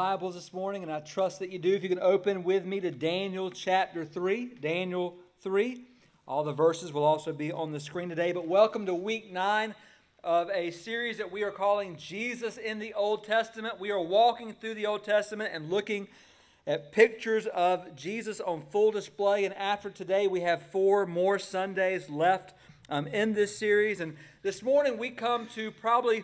Bibles this morning, and I trust that you do. If you can open with me to Daniel chapter 3, Daniel 3. All the verses will also be on the screen today. But welcome to week 9 of a series that we are calling Jesus in the Old Testament. We are walking through the Old Testament and looking at pictures of Jesus on full display. And after today, we have four more Sundays left um, in this series. And this morning, we come to probably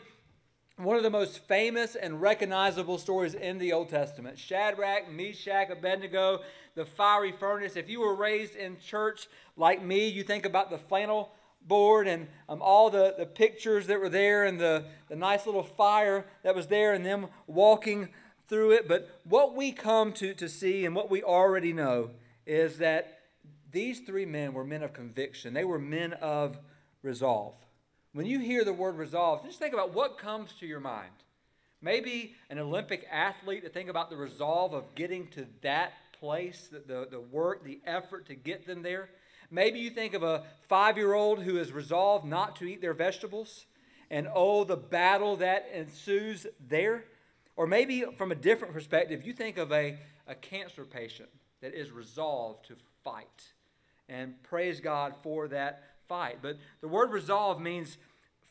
one of the most famous and recognizable stories in the Old Testament Shadrach, Meshach, Abednego, the fiery furnace. If you were raised in church like me, you think about the flannel board and um, all the, the pictures that were there and the, the nice little fire that was there and them walking through it. But what we come to, to see and what we already know is that these three men were men of conviction, they were men of resolve. When you hear the word resolve, just think about what comes to your mind. Maybe an Olympic athlete to think about the resolve of getting to that place, the, the, work, the effort to get them there. Maybe you think of a five year old who is resolved not to eat their vegetables, and oh, the battle that ensues there. Or maybe from a different perspective, you think of a, a cancer patient that is resolved to fight. And praise God for that fight. But the word resolve means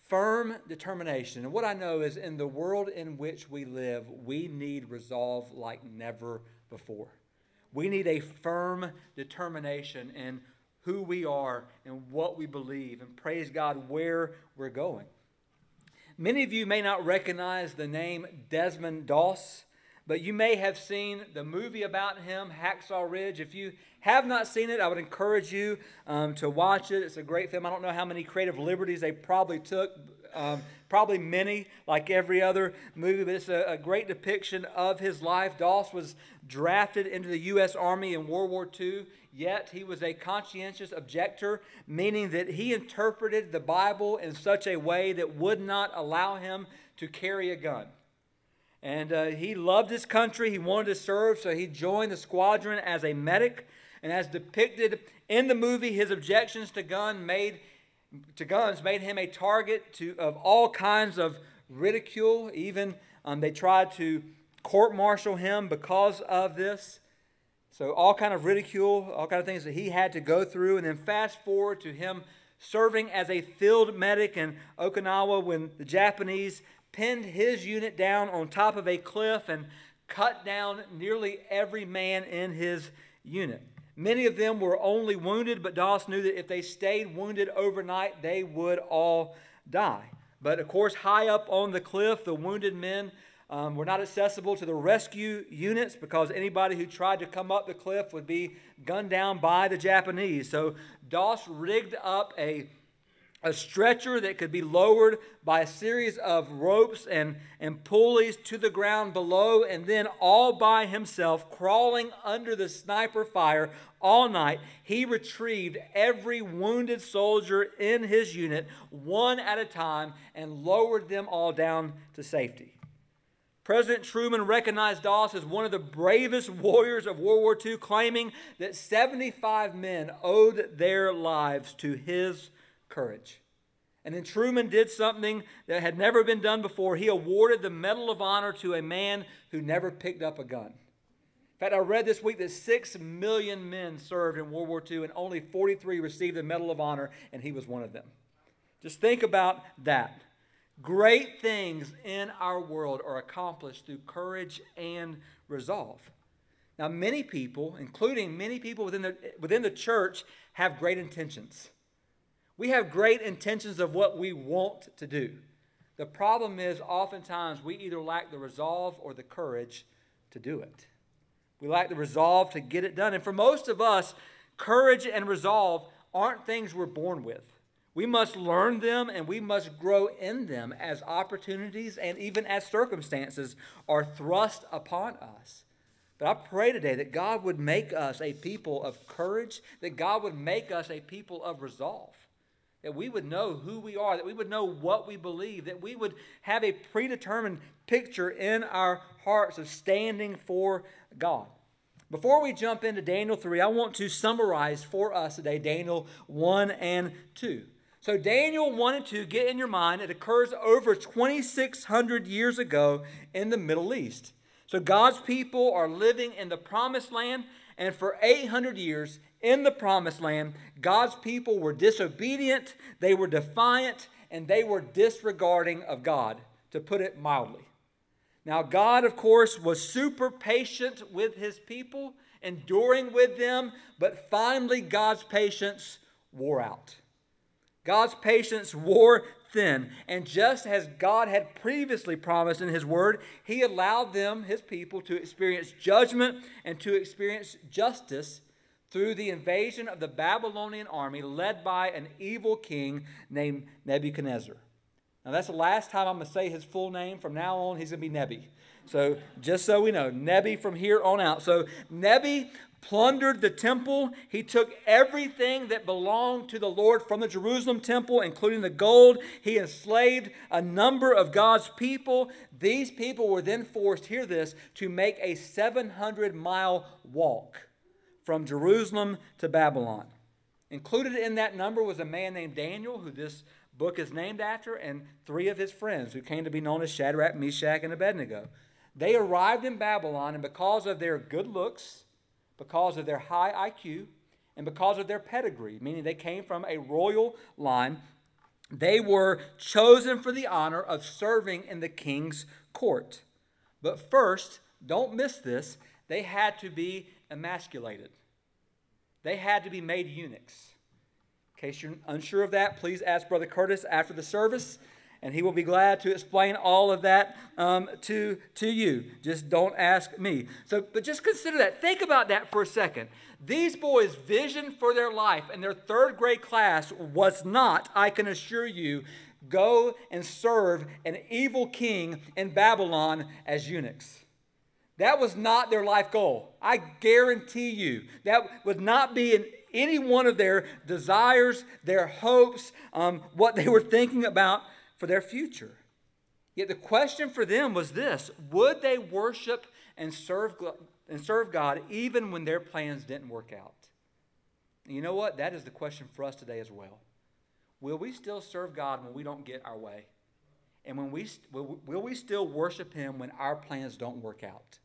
firm determination. And what I know is in the world in which we live, we need resolve like never before. We need a firm determination in who we are and what we believe, and praise God where we're going. Many of you may not recognize the name Desmond Doss, but you may have seen the movie about him, Hacksaw Ridge. If you have not seen it, I would encourage you um, to watch it. It's a great film. I don't know how many creative liberties they probably took, um, probably many, like every other movie, but it's a, a, great depiction of his life. Doss was drafted into the U.S. Army in World War II, yet he was a conscientious objector, meaning that he interpreted the Bible in such a way that would not allow him to carry a gun. And uh, he loved his country. He wanted to serve, so he joined the squadron as a medic. And as depicted in the movie, his objections to gun made to guns made him a target to, of all kinds of ridicule. Even um, they tried to court-martial him because of this. So all kind of ridicule, all kind of things that he had to go through. And then fast forward to him serving as a field medic in Okinawa when the Japanese pinned his unit down on top of a cliff and cut down nearly every man in his unit. Many of them were only wounded, but Doss knew that if they stayed wounded overnight, they would all die. But of course, high up on the cliff, the wounded men um, were not accessible to the rescue units because anybody who tried to come up the cliff would be gunned down by the Japanese. So Doss rigged up a a stretcher that could be lowered by a series of ropes and, and pulleys to the ground below, and then all by himself, crawling under the sniper fire all night, he retrieved every wounded soldier in his unit, one at a time, and lowered them all down to safety. President Truman recognized Doss as one of the bravest warriors of World War II, claiming that 75 men owed their lives to his courage. And then Truman did something that had never been done before. He awarded the Medal of Honor to a man who never picked up a gun. In fact, I read this week that six million men served in World War II and only 43 received the Medal of Honor, and he was one of them. Just think about that. Great things in our world are accomplished through courage and resolve. Now, many people, including many people within the, within the church, have great intentions. We have great intentions of what we want to do. The problem is, oftentimes, we either lack the resolve or the courage to do it. We lack the resolve to get it done. And for most of us, courage and resolve aren't things we're born with. We must learn them and we must grow in them as opportunities and even as circumstances are thrust upon us. But I pray today that God would make us a people of courage, that God would make us a people of resolve that we would know who we are, that we would know what we believe, that we would have a predetermined picture in our hearts of standing for God. Before we jump into Daniel 3, I want to summarize for us today Daniel 1 and 2. So, Daniel 1 and 2, get in your mind, it occurs over 2,600 years ago in the Middle East. So God's people are living in the promised land, and for 800 years in the promised land, God's people were disobedient, they were defiant, and they were disregarding of God, to put it mildly. Now, God, of course, was super patient with his people, enduring with them, but finally God's patience wore out. God's patience wore thin. And just as God had previously promised in His Word, He allowed them, His people, to experience judgment and to experience justice through the invasion of the Babylonian army led by an evil king named Nebuchadnezzar. Now, that's the last time I'm going to say his full name. From now on, he's going to be Nebi. So, just so we know, Nebi from here on out. So, Nebi plundered the temple. He took everything that belonged to the Lord from the Jerusalem temple, including the gold. He enslaved a number of God's people. These people were then forced, hear this, to make a 700 mile walk from Jerusalem to Babylon. Included in that number was a man named Daniel, who this book is named after, and three of his friends, who came to be known as Shadrach, Meshach, and Abednego. They arrived in Babylon, and because of their good looks, because of their high IQ, and because of their pedigree, meaning they came from a royal line, they were chosen for the honor of serving in the king's court. But first, don't miss this, they had to be emasculated. They had to be made eunuchs. In case you're unsure of that, please ask Brother Curtis after the service and he will be glad to explain all of that um, to, to you. Just don't ask me. So, but just consider that. Think about that for a second. These boys' vision for their life in their third grade class was not, I can assure you, go and serve an evil king in Babylon as eunuchs. That was not their life goal. I guarantee you. That would not be in any one of their desires, their hopes, um, what they were thinking about for their future. Yet the question for them was this would they worship and serve, and serve God even when their plans didn't work out? And you know what? That is the question for us today as well. Will we still serve God when we don't get our way? And when we, will, will we still worship Him when our plans don't work out?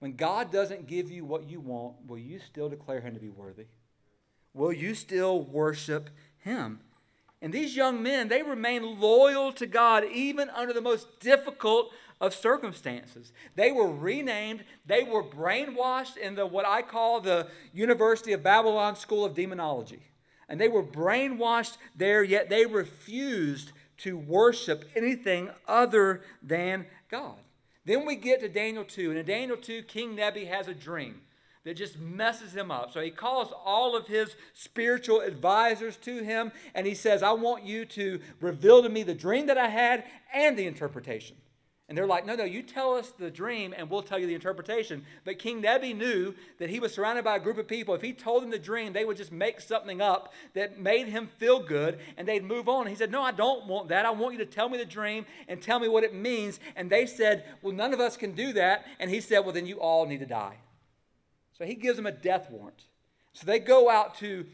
When God doesn't give you what you want, will you still declare Him to be worthy? Will you still worship Him? And these young men, they remained loyal to God even under the most difficult of circumstances. They were renamed, they were brainwashed in the what I call the University of Babylon School of Demonology. And they were brainwashed there, yet they refused to worship anything other than God. Then we get to Daniel 2, and in Daniel 2, King Nebi has a dream that just messes him up. So he calls all of his spiritual advisors to him and he says, I want you to reveal to me the dream that I had and the interpretation. And they're like, no, no, you tell us the dream and we'll tell you the interpretation. But King Nebi knew that he was surrounded by a group of people. If he told them the dream, they would just make something up that made him feel good and they'd move on. He said, No, I don't want that. I want you to tell me the dream and tell me what it means. And they said, Well, none of us can do that. And he said, Well, then you all need to die. So he gives them a death warrant. So they go out to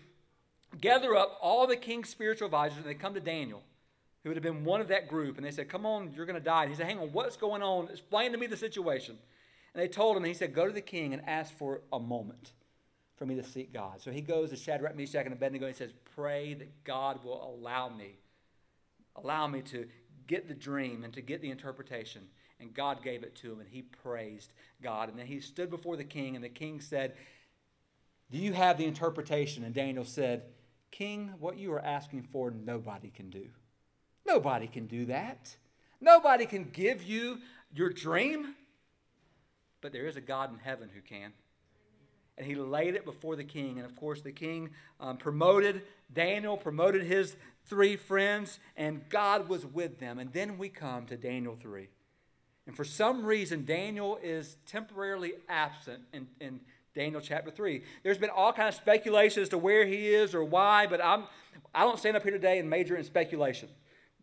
gather up all the king's spiritual advisors, and they come to Daniel, who would have been one of that group, and they said, Come on, you're going to die. And he said, Hang on, what's going on? Explain to me the situation. And they told him, and he said, Go to the king and ask for a moment for me to seek God. So he goes to Shadrach, Meshach, and Abednego, and he says, Pray that God will allow me, allow me to get the dream and to get the interpretation and God gave it to him, and he praised God. And then he stood before the king, and the king said, Do you have the interpretation? And Daniel said, King, what you are asking for, nobody can do. Nobody can do that. Nobody can give you your dream, but there is a God in heaven who can. And he laid it before the king. And of course, the king um, promoted Daniel, promoted his three friends, and God was with them. And then we come to Daniel 3. And for some reason, Daniel is temporarily absent in, in Daniel chapter 3. There's been all kind of speculation as to where he is or why, but I'm, I don't stand up here today and major in speculation.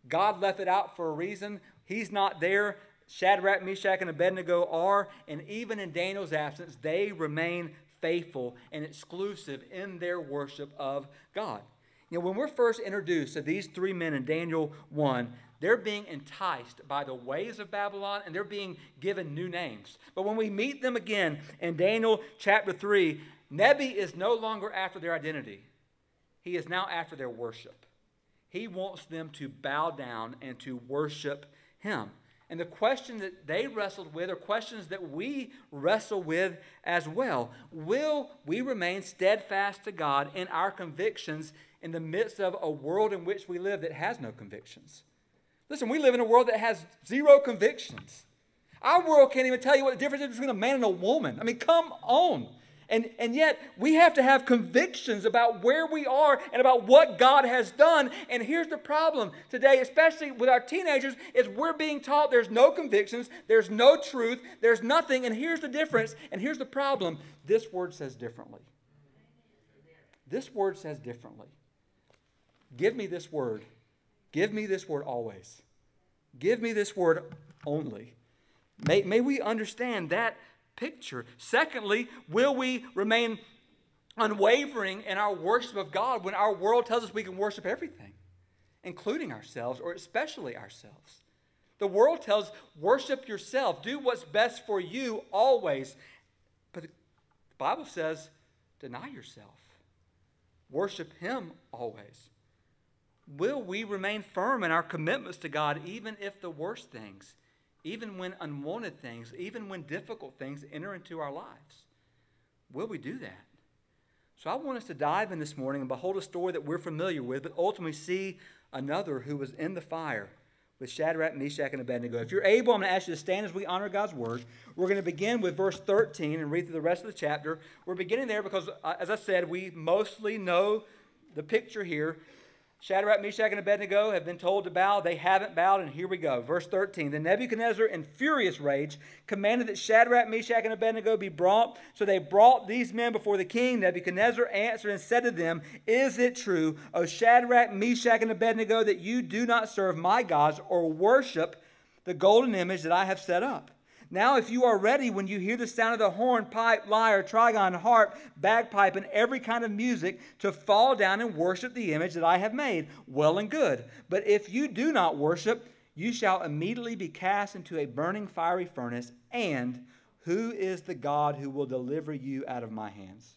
God left it out for a reason. He's not there. Shadrach, Meshach, and Abednego are, and even in Daniel's absence, they remain faithful and exclusive in their worship of God. You know, when we're first introduced to these three men in Daniel 1, they're being enticed by the ways of Babylon and they're being given new names. But when we meet them again in Daniel chapter 3, Nebi is no longer after their identity, he is now after their worship. He wants them to bow down and to worship him. And the question that they wrestled with are questions that we wrestle with as well. Will we remain steadfast to God in our convictions in the midst of a world in which we live that has no convictions? Listen, we live in a world that has zero convictions. Our world can't even tell you what the difference is between a man and a woman. I mean, come on. And, and yet, we have to have convictions about where we are and about what God has done. And here's the problem today, especially with our teenagers, is we're being taught there's no convictions, there's no truth, there's nothing. And here's the difference, and here's the problem this word says differently. This word says differently. Give me this word. Give me this word always. Give me this word only. May, may we understand that picture. Secondly, will we remain unwavering in our worship of God when our world tells us we can worship everything, including ourselves or especially ourselves? The world tells worship yourself, do what's best for you always. But the Bible says deny yourself, worship Him always. Will we remain firm in our commitments to God even if the worst things? even when unwanted things, even when difficult things enter into our lives? Will we do that? So I want us to dive in this morning and behold a story that we're familiar with, but ultimately see another who was in the fire with Shadrach, Meshach, and Abednego. If you're able, I'm going to ask you to stand as we honor God's word. We're going to begin with verse 13 and read through the rest of the chapter. We're beginning there because, uh, as I said, we mostly know the picture here. Shadrach, Meshach, and Abednego have been told to bow. They haven't bowed, and here we go. Verse 13. Then Nebuchadnezzar, in furious rage, commanded that Shadrach, Meshach, and Abednego be brought. So they brought these men before the king. Nebuchadnezzar answered and said to them, Is it true, O Shadrach, Meshach, and Abednego, that you do not serve my gods or worship the golden image that I have set up? Now, if you are ready when you hear the sound of the horn, pipe, lyre, trigon, harp, bagpipe, and every kind of music, to fall down and worship the image that I have made, well and good. But if you do not worship, you shall immediately be cast into a burning fiery furnace. And who is the God who will deliver you out of my hands?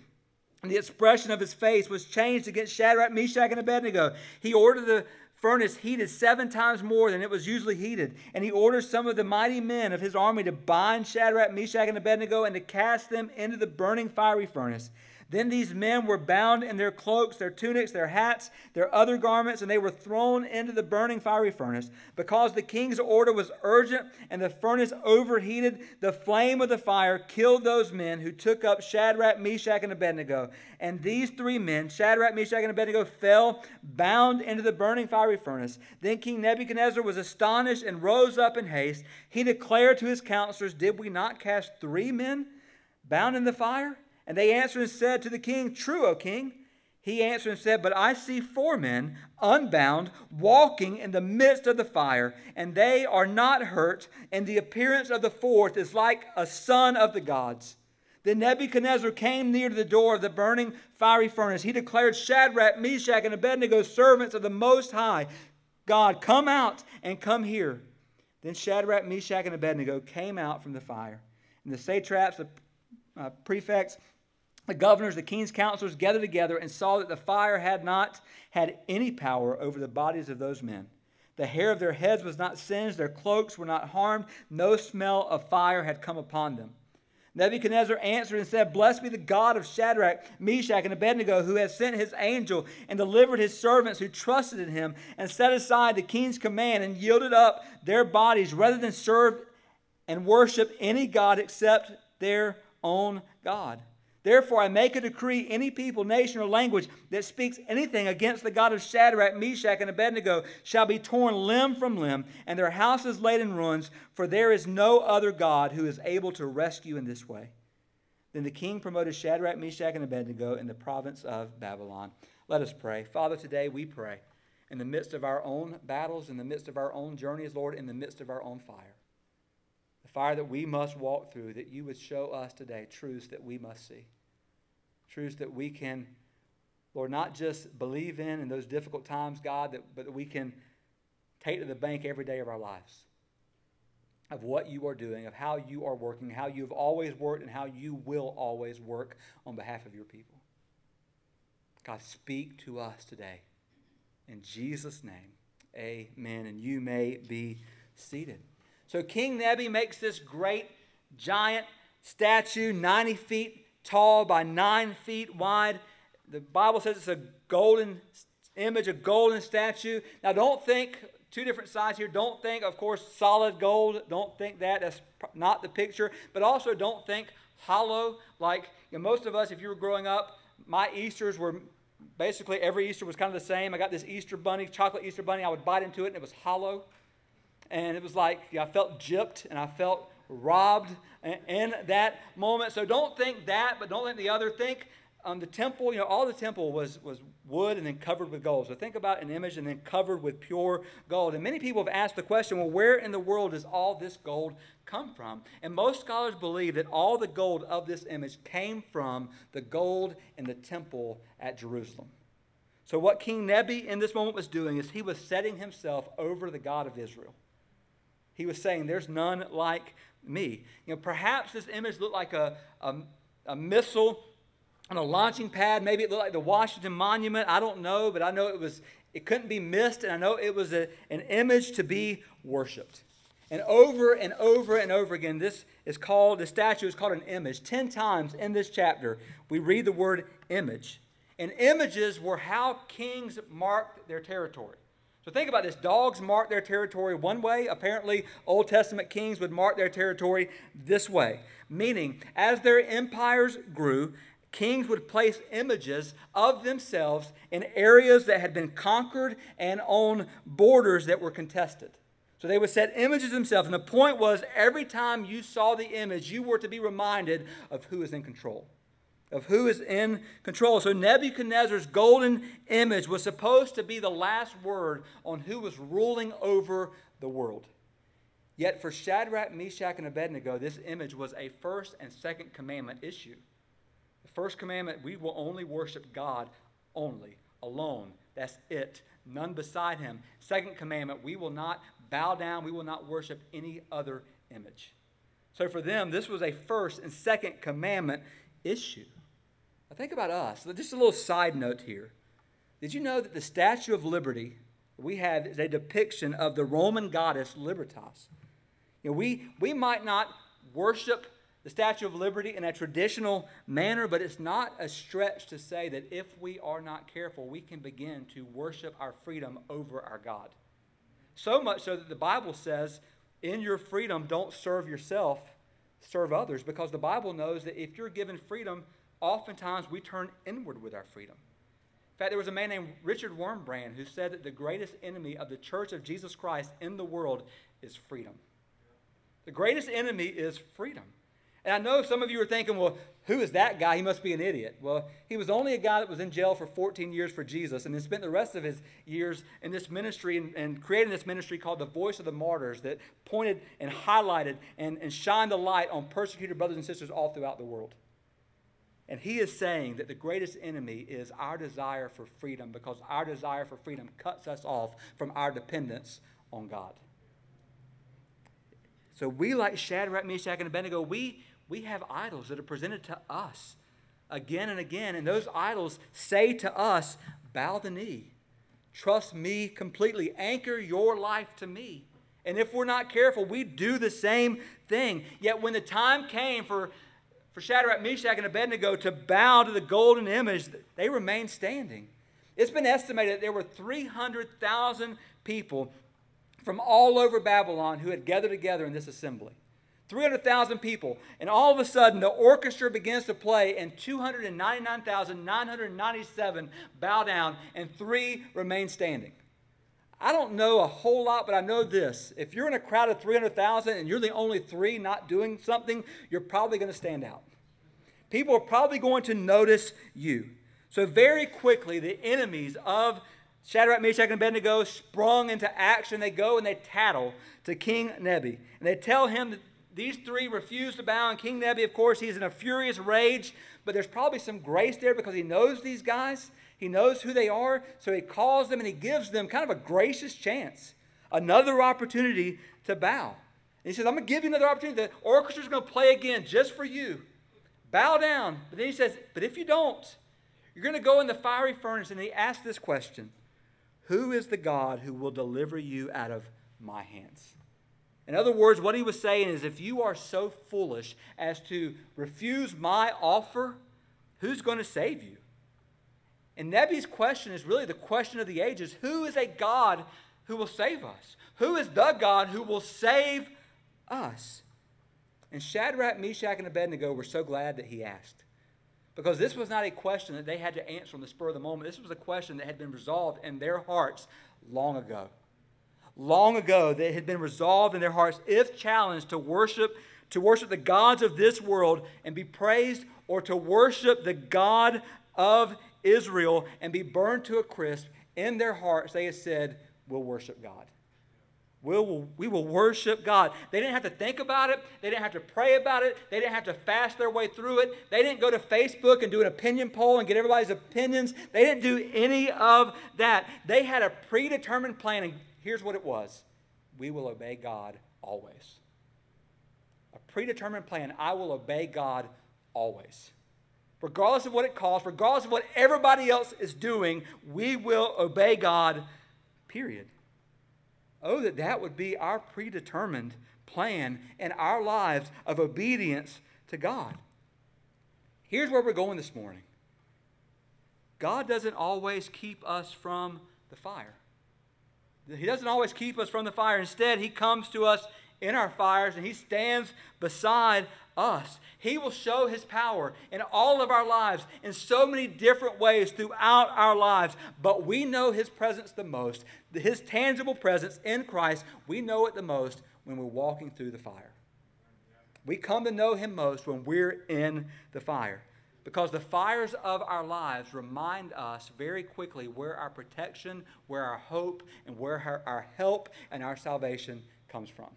the expression of his face was changed against Shadrach, Meshach, and Abednego. He ordered the furnace heated seven times more than it was usually heated. And he ordered some of the mighty men of his army to bind Shadrach, Meshach, and Abednego and to cast them into the burning fiery furnace. Then these men were bound in their cloaks, their tunics, their hats, their other garments, and they were thrown into the burning fiery furnace. Because the king's order was urgent and the furnace overheated, the flame of the fire killed those men who took up Shadrach, Meshach, and Abednego. And these three men, Shadrach, Meshach, and Abednego, fell bound into the burning fiery furnace. Then King Nebuchadnezzar was astonished and rose up in haste. He declared to his counselors, Did we not cast three men bound in the fire? And they answered and said to the king, True, O king. He answered and said, But I see four men, unbound, walking in the midst of the fire, and they are not hurt, and the appearance of the fourth is like a son of the gods. Then Nebuchadnezzar came near to the door of the burning fiery furnace. He declared, Shadrach, Meshach, and Abednego, servants of the Most High God, come out and come here. Then Shadrach, Meshach, and Abednego came out from the fire. And the satraps, the uh, prefects, the governors, the king's counselors gathered together and saw that the fire had not had any power over the bodies of those men. The hair of their heads was not singed, their cloaks were not harmed, no smell of fire had come upon them. Nebuchadnezzar answered and said, Blessed be the God of Shadrach, Meshach, and Abednego, who has sent his angel and delivered his servants who trusted in him, and set aside the king's command and yielded up their bodies rather than serve and worship any God except their own God. Therefore, I make a decree any people, nation, or language that speaks anything against the God of Shadrach, Meshach, and Abednego shall be torn limb from limb, and their houses laid in ruins, for there is no other God who is able to rescue in this way. Then the king promoted Shadrach, Meshach, and Abednego in the province of Babylon. Let us pray. Father, today we pray in the midst of our own battles, in the midst of our own journeys, Lord, in the midst of our own fire. Fire that we must walk through, that you would show us today truths that we must see. Truths that we can, Lord, not just believe in in those difficult times, God, that, but that we can take to the bank every day of our lives of what you are doing, of how you are working, how you've always worked, and how you will always work on behalf of your people. God, speak to us today. In Jesus' name, amen. And you may be seated. So King Nebi makes this great, giant statue, 90 feet tall by 9 feet wide. The Bible says it's a golden image, a golden statue. Now, don't think two different sides here. Don't think, of course, solid gold. Don't think that. That's not the picture. But also don't think hollow. Like you know, most of us, if you were growing up, my Easters were basically every Easter was kind of the same. I got this Easter bunny, chocolate Easter bunny. I would bite into it and it was hollow. And it was like I felt gypped and I felt robbed in that moment. So don't think that, but don't think the other. Think um, the temple, you know, all the temple was, was wood and then covered with gold. So think about an image and then covered with pure gold. And many people have asked the question well, where in the world does all this gold come from? And most scholars believe that all the gold of this image came from the gold in the temple at Jerusalem. So, what King Nebi in this moment was doing is he was setting himself over the God of Israel. He was saying, There's none like me. You know, perhaps this image looked like a, a, a missile on a launching pad. Maybe it looked like the Washington Monument. I don't know, but I know it was. It couldn't be missed, and I know it was a, an image to be worshipped. And over and over and over again, this is called, the statue is called an image. Ten times in this chapter, we read the word image. And images were how kings marked their territory. So think about this. Dogs mark their territory one way. Apparently, Old Testament kings would mark their territory this way. Meaning, as their empires grew, kings would place images of themselves in areas that had been conquered and on borders that were contested. So they would set images themselves. And the point was every time you saw the image, you were to be reminded of who is in control. Of who is in control. So Nebuchadnezzar's golden image was supposed to be the last word on who was ruling over the world. Yet for Shadrach, Meshach, and Abednego, this image was a first and second commandment issue. The First commandment, we will only worship God only, alone. That's it. None beside him. Second commandment, we will not bow down, we will not worship any other image. So for them, this was a first and second commandment issue. Think about us. Just a little side note here. Did you know that the Statue of Liberty we have is a depiction of the Roman goddess Libertas? You know, we, we might not worship the Statue of Liberty in a traditional manner, but it's not a stretch to say that if we are not careful, we can begin to worship our freedom over our God. So much so that the Bible says, in your freedom, don't serve yourself, serve others, because the Bible knows that if you're given freedom, oftentimes we turn inward with our freedom. In fact, there was a man named Richard Wurmbrand who said that the greatest enemy of the church of Jesus Christ in the world is freedom. The greatest enemy is freedom. And I know some of you are thinking, well, who is that guy? He must be an idiot. Well, he was only a guy that was in jail for 14 years for Jesus and then spent the rest of his years in this ministry and, and creating this ministry called the Voice of the Martyrs that pointed and highlighted and, and shined the light on persecuted brothers and sisters all throughout the world. And he is saying that the greatest enemy is our desire for freedom because our desire for freedom cuts us off from our dependence on God. So we, like Shadrach, Meshach, and Abednego, we we have idols that are presented to us again and again. And those idols say to us, bow the knee, trust me completely, anchor your life to me. And if we're not careful, we do the same thing. Yet when the time came for, for Shadrach, Meshach, and Abednego to bow to the golden image, they remained standing. It's been estimated that there were 300,000 people from all over Babylon who had gathered together in this assembly. 300,000 people. And all of a sudden, the orchestra begins to play, and 299,997 bow down, and three remain standing. I don't know a whole lot, but I know this. If you're in a crowd of 300,000 and you're the only three not doing something, you're probably going to stand out. People are probably going to notice you. So, very quickly, the enemies of Shadrach, Meshach, and Abednego sprung into action. They go and they tattle to King Nebi. And they tell him that these three refuse to bow. And King Nebi, of course, he's in a furious rage, but there's probably some grace there because he knows these guys. He knows who they are. So he calls them and he gives them kind of a gracious chance, another opportunity to bow. And he says, I'm going to give you another opportunity. The orchestra's going to play again just for you. Bow down. But then he says, But if you don't, you're going to go in the fiery furnace. And he asks this question Who is the God who will deliver you out of my hands? In other words, what he was saying is if you are so foolish as to refuse my offer, who's going to save you? And Nebi's question is really the question of the ages who is a God who will save us? Who is the God who will save us? And Shadrach, Meshach, and Abednego were so glad that he asked. Because this was not a question that they had to answer on the spur of the moment. This was a question that had been resolved in their hearts long ago long ago that had been resolved in their hearts, if challenged, to worship, to worship the gods of this world and be praised, or to worship the God of Israel and be burned to a crisp, in their hearts they had said, We'll worship God. We'll, we will worship God. They didn't have to think about it. They didn't have to pray about it. They didn't have to fast their way through it. They didn't go to Facebook and do an opinion poll and get everybody's opinions. They didn't do any of that. They had a predetermined plan. And here's what it was we will obey God always. A predetermined plan. I will obey God always. Regardless of what it costs, regardless of what everybody else is doing, we will obey God, period. Oh, that that would be our predetermined plan in our lives of obedience to God. Here's where we're going this morning God doesn't always keep us from the fire. He doesn't always keep us from the fire. Instead, He comes to us in our fires and He stands beside us. He will show His power in all of our lives in so many different ways throughout our lives. But we know His presence the most, His tangible presence in Christ. We know it the most when we're walking through the fire. We come to know Him most when we're in the fire. Because the fires of our lives remind us very quickly where our protection, where our hope, and where our help and our salvation comes from.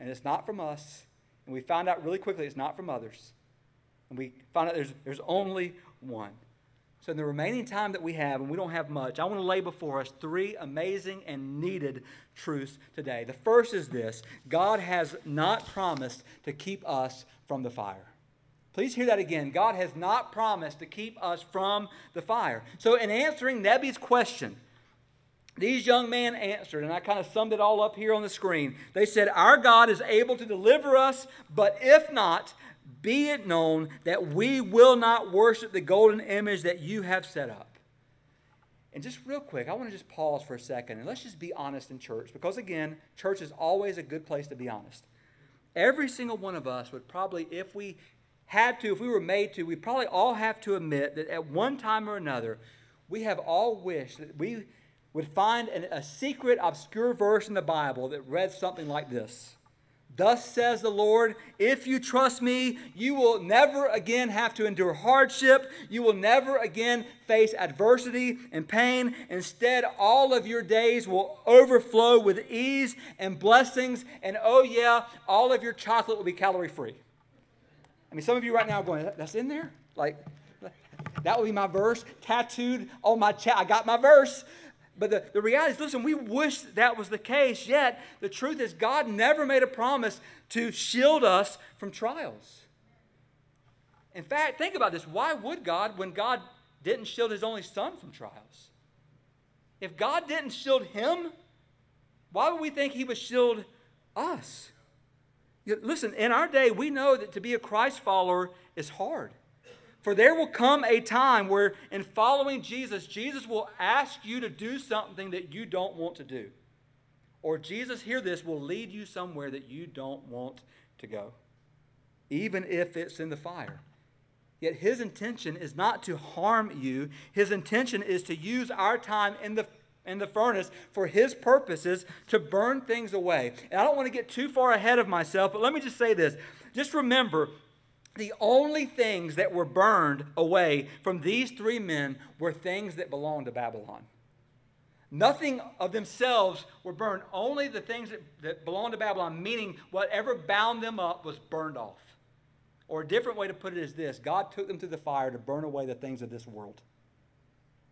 And it's not from us. And we found out really quickly it's not from others. And we found out there's, there's only one. So, in the remaining time that we have, and we don't have much, I want to lay before us three amazing and needed truths today. The first is this God has not promised to keep us from the fire. Please hear that again. God has not promised to keep us from the fire. So, in answering Nebi's question, these young men answered, and I kind of summed it all up here on the screen. They said, Our God is able to deliver us, but if not, be it known that we will not worship the golden image that you have set up. And just real quick, I want to just pause for a second and let's just be honest in church because, again, church is always a good place to be honest. Every single one of us would probably, if we had to, if we were made to, we probably all have to admit that at one time or another, we have all wished that we would find an, a secret, obscure verse in the Bible that read something like this Thus says the Lord, if you trust me, you will never again have to endure hardship. You will never again face adversity and pain. Instead, all of your days will overflow with ease and blessings. And oh, yeah, all of your chocolate will be calorie free. I mean, some of you right now are going, that's in there? Like, that would be my verse tattooed on my chat. I got my verse. But the, the reality is, listen, we wish that was the case, yet the truth is, God never made a promise to shield us from trials. In fact, think about this. Why would God, when God didn't shield his only son from trials? If God didn't shield him, why would we think he would shield us? Listen, in our day, we know that to be a Christ follower is hard. For there will come a time where, in following Jesus, Jesus will ask you to do something that you don't want to do. Or Jesus, hear this, will lead you somewhere that you don't want to go, even if it's in the fire. Yet his intention is not to harm you. His intention is to use our time in the in the furnace for his purposes to burn things away. And I don't want to get too far ahead of myself, but let me just say this. Just remember the only things that were burned away from these three men were things that belonged to Babylon. Nothing of themselves were burned, only the things that, that belonged to Babylon, meaning whatever bound them up was burned off. Or a different way to put it is this God took them through the fire to burn away the things of this world.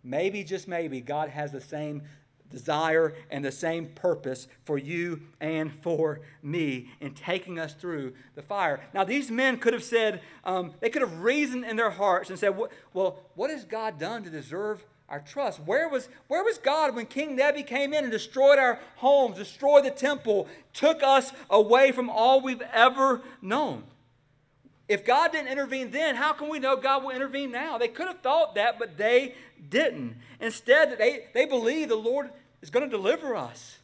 Maybe, just maybe, God has the same desire and the same purpose for you and for me in taking us through the fire. Now, these men could have said, um, they could have reasoned in their hearts and said, well, what has God done to deserve our trust? Where was, where was God when King Nebi came in and destroyed our homes, destroyed the temple, took us away from all we've ever known? If God didn't intervene then, how can we know God will intervene now? They could have thought that, but they didn't. Instead, they, they believe the Lord is going to deliver us.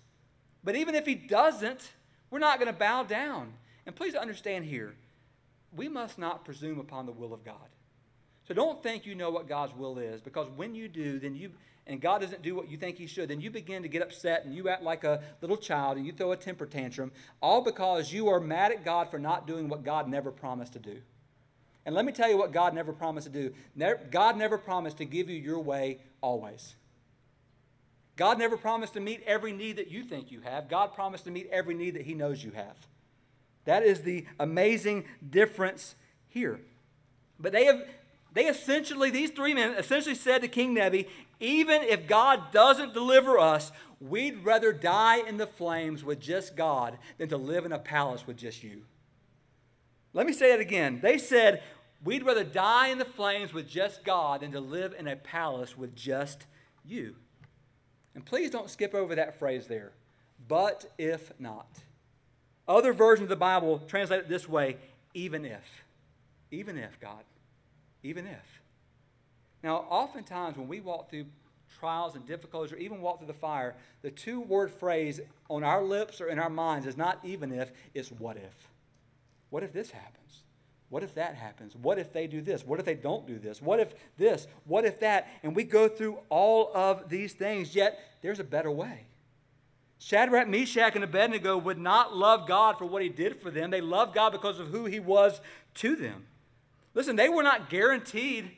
But even if He doesn't, we're not going to bow down. And please understand here, we must not presume upon the will of God. So don't think you know what God's will is, because when you do, then you and God doesn't do what you think He should, then you begin to get upset and you act like a little child and you throw a temper tantrum, all because you are mad at God for not doing what God never promised to do. And let me tell you what God never promised to do. God never promised to give you your way always. God never promised to meet every need that you think you have. God promised to meet every need that He knows you have. That is the amazing difference here. But they have they essentially, these three men essentially said to King Nebi, even if God doesn't deliver us, we'd rather die in the flames with just God than to live in a palace with just you. Let me say it again. They said, we'd rather die in the flames with just God than to live in a palace with just you. And please don't skip over that phrase there. But if not. Other versions of the Bible translate it this way even if. Even if, God even if. Now, oftentimes when we walk through trials and difficulties or even walk through the fire, the two word phrase on our lips or in our minds is not even if, it's what if. What if this happens? What if that happens? What if they do this? What if they don't do this? What if this? What if that? And we go through all of these things, yet there's a better way. Shadrach, Meshach, and Abednego would not love God for what he did for them. They loved God because of who he was to them. Listen, they were not guaranteed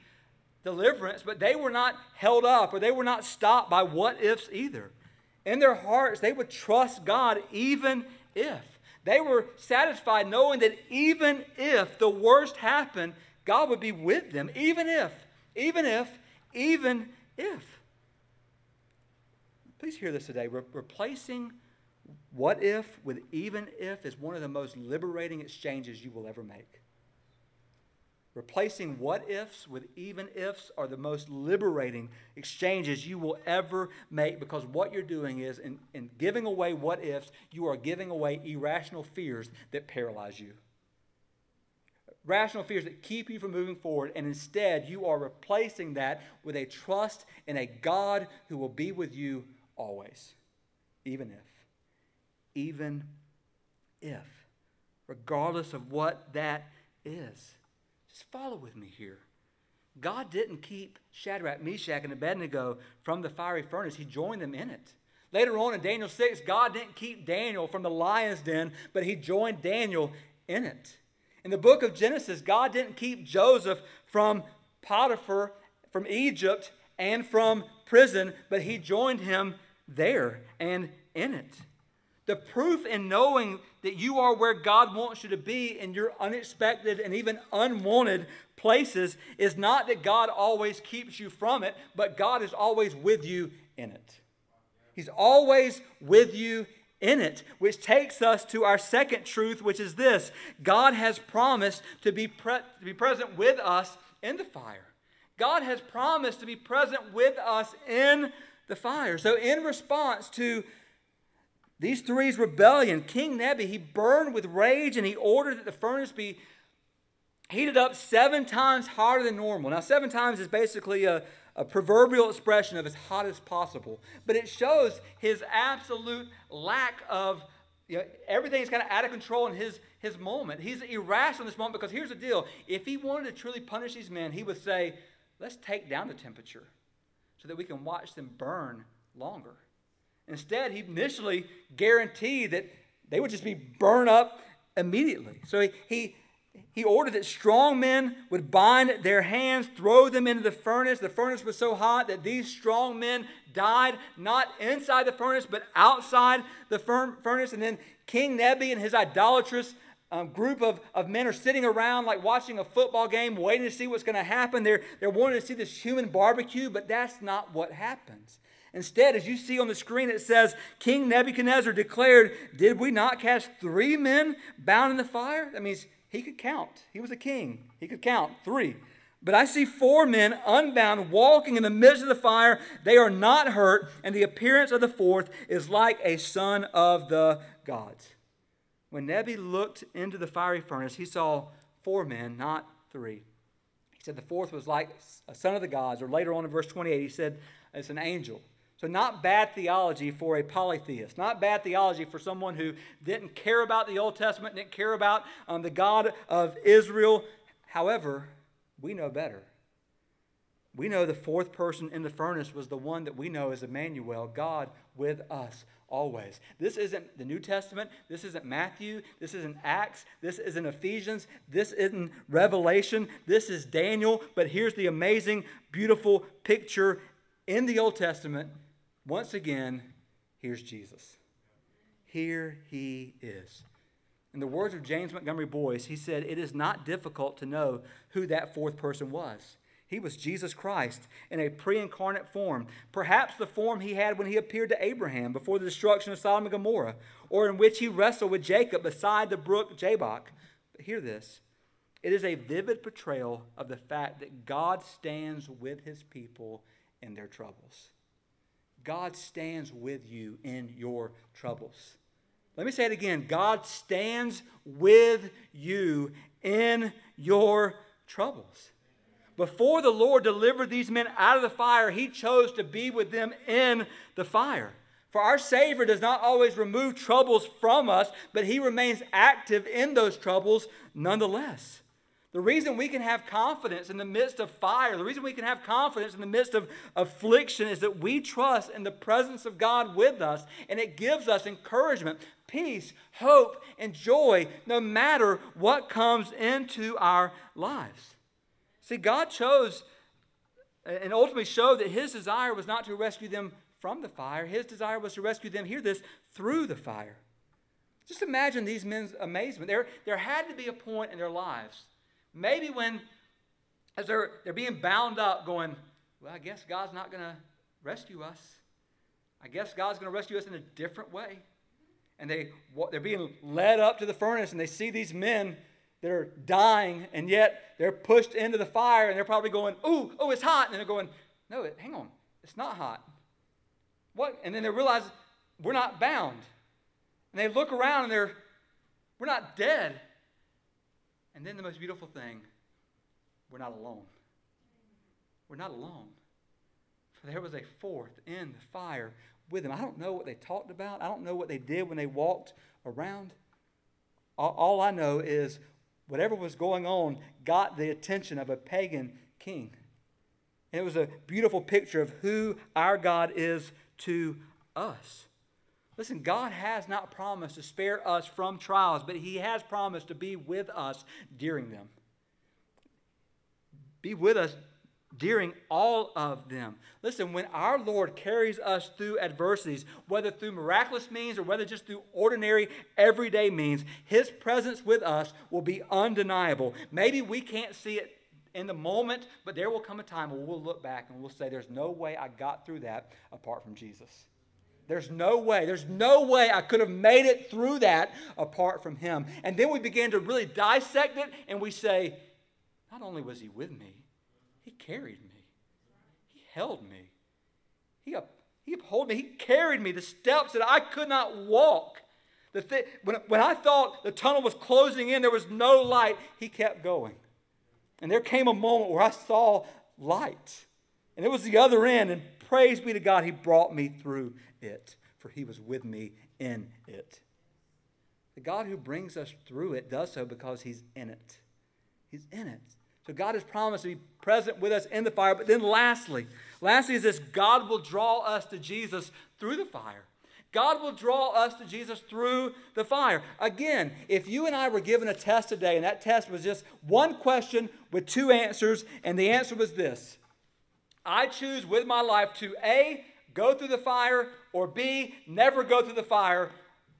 deliverance, but they were not held up or they were not stopped by what ifs either. In their hearts, they would trust God even if. They were satisfied knowing that even if the worst happened, God would be with them. Even if, even if, even if. Please hear this today. Re- replacing what if with even if is one of the most liberating exchanges you will ever make. Replacing what ifs with even ifs are the most liberating exchanges you will ever make because what you're doing is, in, in giving away what ifs, you are giving away irrational fears that paralyze you. Rational fears that keep you from moving forward, and instead you are replacing that with a trust in a God who will be with you always. Even if. Even if. Regardless of what that is. Just follow with me here. God didn't keep Shadrach, Meshach, and Abednego from the fiery furnace, He joined them in it. Later on in Daniel 6, God didn't keep Daniel from the lion's den, but He joined Daniel in it. In the book of Genesis, God didn't keep Joseph from Potiphar, from Egypt, and from prison, but He joined him there and in it. The proof in knowing that you are where God wants you to be in your unexpected and even unwanted places is not that God always keeps you from it, but God is always with you in it. He's always with you in it, which takes us to our second truth, which is this God has promised to be, pre- to be present with us in the fire. God has promised to be present with us in the fire. So, in response to these three's rebellion, King Nebi, he burned with rage and he ordered that the furnace be heated up seven times hotter than normal. Now, seven times is basically a, a proverbial expression of as hot as possible, but it shows his absolute lack of, you know, everything is kind of out of control in his, his moment. He's irrational in this moment because here's the deal. If he wanted to truly punish these men, he would say, let's take down the temperature so that we can watch them burn longer. Instead, he initially guaranteed that they would just be burned up immediately. So he, he, he ordered that strong men would bind their hands, throw them into the furnace. The furnace was so hot that these strong men died not inside the furnace, but outside the furnace. And then King Nebi and his idolatrous um, group of, of men are sitting around like watching a football game, waiting to see what's going to happen. They're, they're wanting to see this human barbecue, but that's not what happens. Instead, as you see on the screen, it says, King Nebuchadnezzar declared, Did we not cast three men bound in the fire? That means he could count. He was a king. He could count three. But I see four men unbound walking in the midst of the fire. They are not hurt, and the appearance of the fourth is like a son of the gods. When Nebi looked into the fiery furnace, he saw four men, not three. He said the fourth was like a son of the gods, or later on in verse 28, he said it's an angel. So, not bad theology for a polytheist, not bad theology for someone who didn't care about the Old Testament, didn't care about um, the God of Israel. However, we know better. We know the fourth person in the furnace was the one that we know as Emmanuel, God with us always. This isn't the New Testament. This isn't Matthew. This isn't Acts. This isn't Ephesians. This isn't Revelation. This is Daniel. But here's the amazing, beautiful picture in the Old Testament once again, here's Jesus. Here he is. In the words of James Montgomery Boice, he said, It is not difficult to know who that fourth person was. He was Jesus Christ in a pre incarnate form, perhaps the form he had when he appeared to Abraham before the destruction of Sodom and Gomorrah, or in which he wrestled with Jacob beside the brook Jabbok. But hear this it is a vivid portrayal of the fact that God stands with his people in their troubles. God stands with you in your troubles. Let me say it again God stands with you in your troubles. Before the Lord delivered these men out of the fire, He chose to be with them in the fire. For our Savior does not always remove troubles from us, but He remains active in those troubles nonetheless. The reason we can have confidence in the midst of fire, the reason we can have confidence in the midst of affliction is that we trust in the presence of God with us, and it gives us encouragement, peace, hope, and joy no matter what comes into our lives. See, God chose and ultimately showed that His desire was not to rescue them from the fire, His desire was to rescue them, hear this, through the fire. Just imagine these men's amazement. There, there had to be a point in their lives Maybe when, as they're, they're being bound up, going, well, I guess God's not going to rescue us. I guess God's going to rescue us in a different way. And they, they're being led up to the furnace, and they see these men that are dying, and yet they're pushed into the fire, and they're probably going, "Ooh, oh, it's hot," and they're going, "No, hang on, it's not hot." What? And then they realize we're not bound, and they look around, and they're, we're not dead. And then the most beautiful thing we're not alone. We're not alone. For there was a fourth in the fire with them. I don't know what they talked about, I don't know what they did when they walked around. All, all I know is whatever was going on got the attention of a pagan king. And it was a beautiful picture of who our God is to us. Listen, God has not promised to spare us from trials, but He has promised to be with us during them. Be with us during all of them. Listen, when our Lord carries us through adversities, whether through miraculous means or whether just through ordinary, everyday means, His presence with us will be undeniable. Maybe we can't see it in the moment, but there will come a time where we'll look back and we'll say, There's no way I got through that apart from Jesus. There's no way. There's no way I could have made it through that apart from him. And then we begin to really dissect it and we say, not only was he with me, he carried me. He held me. He, up, he upheld me. He carried me the steps that I could not walk. The th- when, when I thought the tunnel was closing in, there was no light, he kept going. And there came a moment where I saw light. And it was the other end. And praise be to God, he brought me through it, for he was with me in it. The God who brings us through it does so because He's in it. He's in it. So God has promised to be present with us in the fire. But then lastly, lastly is this God will draw us to Jesus through the fire. God will draw us to Jesus through the fire. Again, if you and I were given a test today, and that test was just one question with two answers, and the answer was this I choose with my life to A, go through the fire, or B, never go through the fire,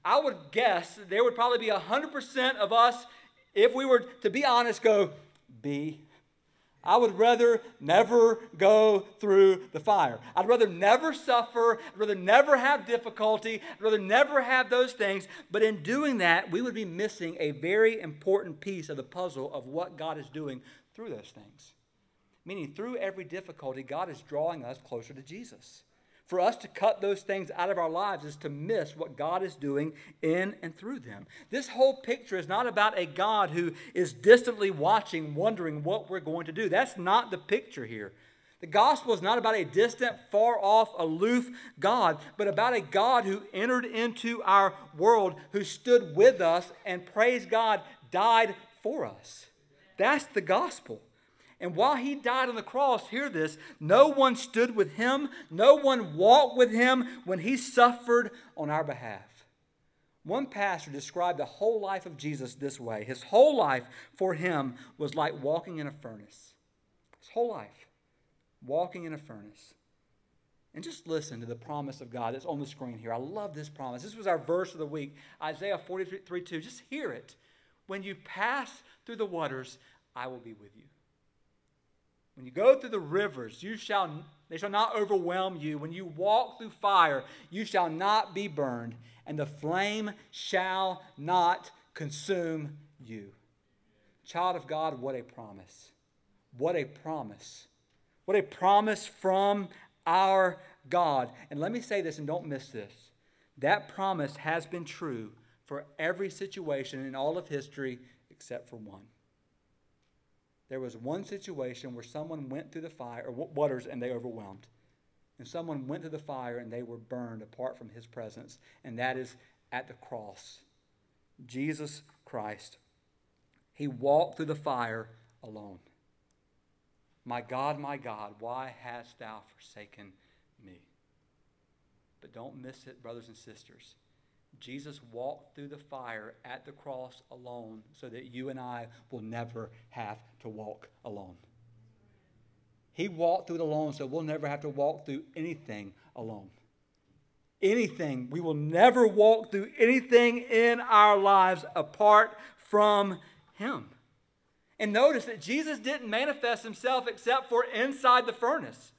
I would guess there would probably be 100% of us, if we were to be honest, go B. I would rather never go through the fire. I'd rather never suffer. I'd rather never have difficulty. I'd rather never have those things. But in doing that, we would be missing a very important piece of the puzzle of what God is doing through those things. Meaning, through every difficulty, God is drawing us closer to Jesus. For us to cut those things out of our lives is to miss what God is doing in and through them. This whole picture is not about a God who is distantly watching, wondering what we're going to do. That's not the picture here. The gospel is not about a distant, far off, aloof God, but about a God who entered into our world, who stood with us, and praise God, died for us. That's the gospel. And while he died on the cross, hear this no one stood with him, no one walked with him when he suffered on our behalf. One pastor described the whole life of Jesus this way His whole life for him was like walking in a furnace. His whole life, walking in a furnace. And just listen to the promise of God that's on the screen here. I love this promise. This was our verse of the week, Isaiah 43 2. Just hear it. When you pass through the waters, I will be with you. When you go through the rivers, you shall they shall not overwhelm you. When you walk through fire, you shall not be burned, and the flame shall not consume you. Child of God, what a promise. What a promise. What a promise from our God. And let me say this and don't miss this. That promise has been true for every situation in all of history except for one. There was one situation where someone went through the fire, or waters, and they overwhelmed. And someone went to the fire and they were burned apart from his presence, and that is at the cross. Jesus Christ. He walked through the fire alone. My God, my God, why hast thou forsaken me? But don't miss it, brothers and sisters. Jesus walked through the fire at the cross alone so that you and I will never have to walk alone. He walked through it alone so we'll never have to walk through anything alone. Anything. We will never walk through anything in our lives apart from Him. And notice that Jesus didn't manifest Himself except for inside the furnace.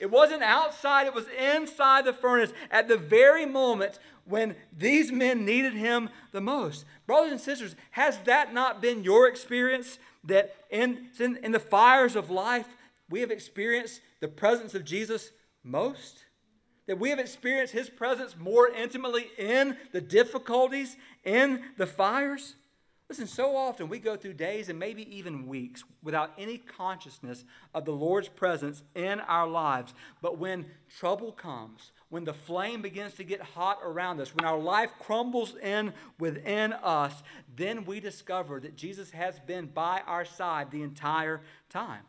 It wasn't outside, it was inside the furnace at the very moment when these men needed him the most. Brothers and sisters, has that not been your experience? That in, in, the fires of life, we have experienced the presence of Jesus most? That we have experienced his presence more intimately in the difficulties, in the fires? Listen, so often we go through days and maybe even weeks without any consciousness of the Lord's presence in our lives. But when trouble comes, when the flame begins to get hot around us, when our life crumbles in within us, then we discover that Jesus has been by our side the entire time.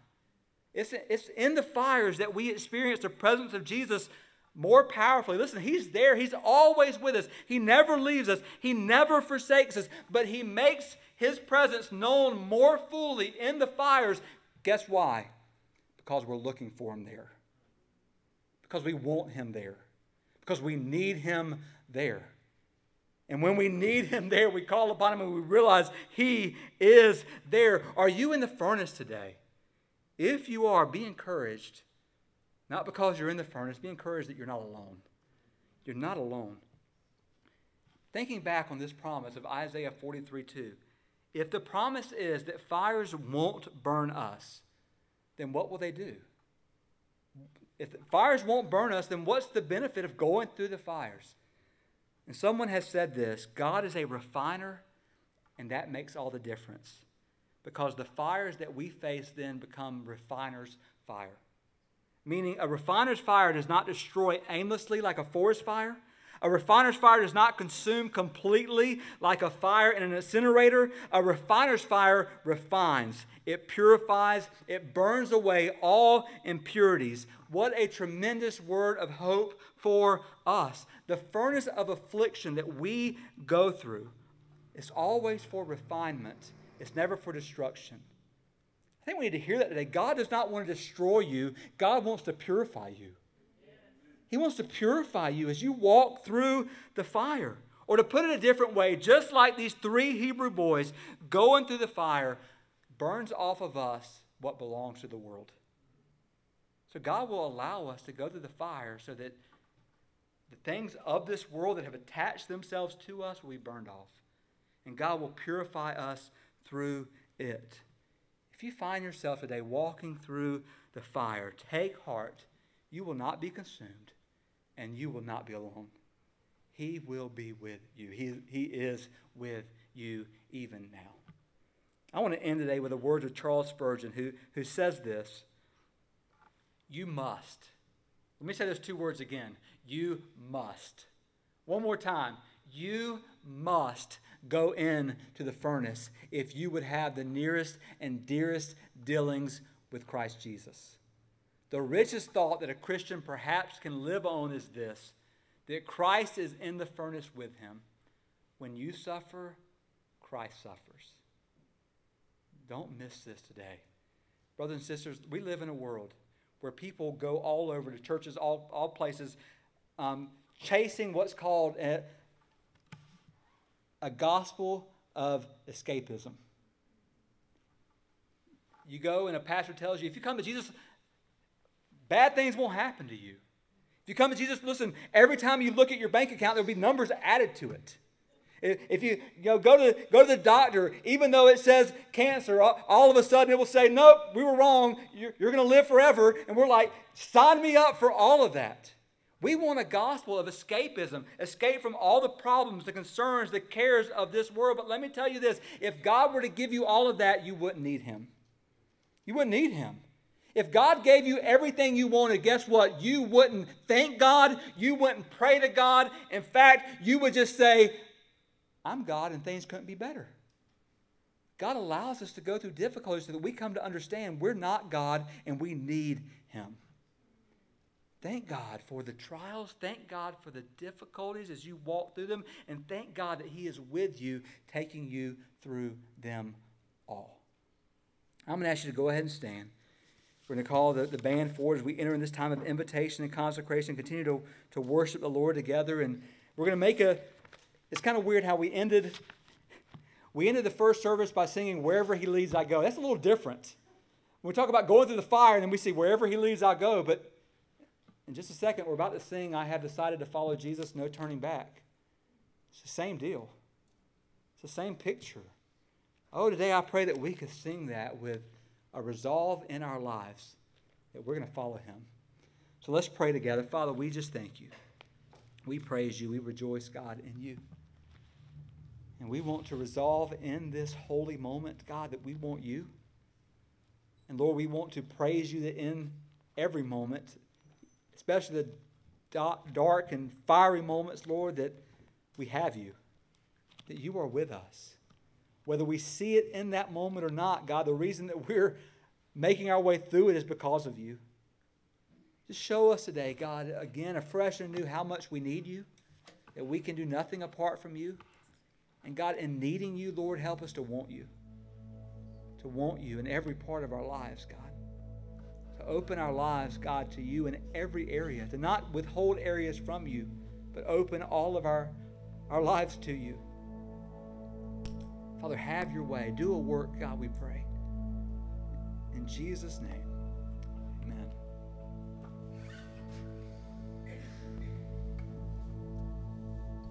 It's, it's in the fires that we experience the presence of Jesus more powerfully. Listen, He's there. He's always with us. He never leaves us. He never forsakes us. But He makes His presence known more fully in the fires. Guess why? Because we're looking for Him there. Because we want Him there. Because we need Him there. And when we need Him there, we call upon Him and we realize He is there. Are you in the furnace today? If you are, be encouraged not because you're in the furnace. Be encouraged that you're not alone. You're not alone. Thinking back on this promise of Isaiah 43 2, if the promise is that fires won't burn us, then what will they do? If fires won't burn us, then what's the benefit of going through the fires? And someone has said this God is a refiner, and that makes all the difference. Because the fires that we face then become refiners' fire meaning a refiner's fire does not destroy aimlessly like a forest fire. A refiner's fire does not consume completely like a fire in an incinerator. A refiner's fire refines, it purifies, it burns away all impurities. What a tremendous word of hope for us. The furnace of affliction that we go through is always for refinement, it's never for destruction. I think we need to hear that today. God does not want to destroy you, God wants to purify you. He wants to purify you as you walk through the fire. Or to put it a different way, just like these three Hebrew boys going through the fire burns off of us what belongs to the world. So God will allow us to go through the fire so that the things of this world that have attached themselves to us will be burned off. And God will purify us through it. If you find yourself today walking through the fire, take heart. You will not be consumed, and you will not be alone. He will be with you. He, he is with you even now. I want to end today with the words of Charles Spurgeon, who, who says this You must. Let me say those two words again. You must. One more time. You must go in to the furnace if you would have the nearest and dearest dealings with Christ Jesus. The richest thought that a Christian perhaps can live on is this that Christ is in the furnace with him. When you suffer, Christ suffers. Don't miss this today. Brothers and sisters, we live in a world where people go all over to churches, all, all places, um, chasing what's called a, gospel of escapism. You go and a pastor tells you, if you come to Jesus, bad things won't happen to you. If you come to Jesus, listen, every time you look at your bank account, there'll be numbers added to it. If you, you know, go, to, go to the doctor, even though it says cancer, all of a sudden it will say, Nope, we were wrong. You're, you're going to live forever. And we're like, Sign me up for all of that. We want a gospel of escapism, escape from all the problems, the concerns, the cares of this world. But let me tell you this if God were to give you all of that, you wouldn't need Him. You wouldn't need Him. If God gave you everything you wanted, guess what? You wouldn't thank God. You wouldn't pray to God. In fact, you would just say, I'm God and things couldn't be better. God allows us to go through difficulties so that we come to understand we're not God and we need Him. Thank God for the trials. Thank God for the difficulties as you walk through them. And thank God that He is with you, taking you through them all. I'm going to ask you to go ahead and stand. We're going to call the, the band forward as we enter in this time of invitation and consecration, continue to, to worship the Lord together. And we're going to make a, it's kind of weird how we ended. We ended the first service by singing, Wherever He Leads, I Go. That's a little different. We talk about going through the fire, and then we see, Wherever He leads, I go. But in just a second, we're about to sing, I have decided to follow Jesus, no turning back. It's the same deal, it's the same picture. Oh, today I pray that we could sing that with a resolve in our lives that we're going to follow Him. So let's pray together. Father, we just thank you. We praise you. We rejoice, God, in you. And we want to resolve in this holy moment, God, that we want you. And Lord, we want to praise you that in every moment, especially the dark and fiery moments, Lord, that we have you, that you are with us. Whether we see it in that moment or not, God, the reason that we're making our way through it is because of you. Just show us today, God, again, afresh and anew, how much we need you, that we can do nothing apart from you. And God, in needing you, Lord, help us to want you, to want you in every part of our lives, God. Open our lives, God, to you in every area, to not withhold areas from you, but open all of our, our lives to you. Father, have your way. Do a work, God, we pray. In Jesus' name.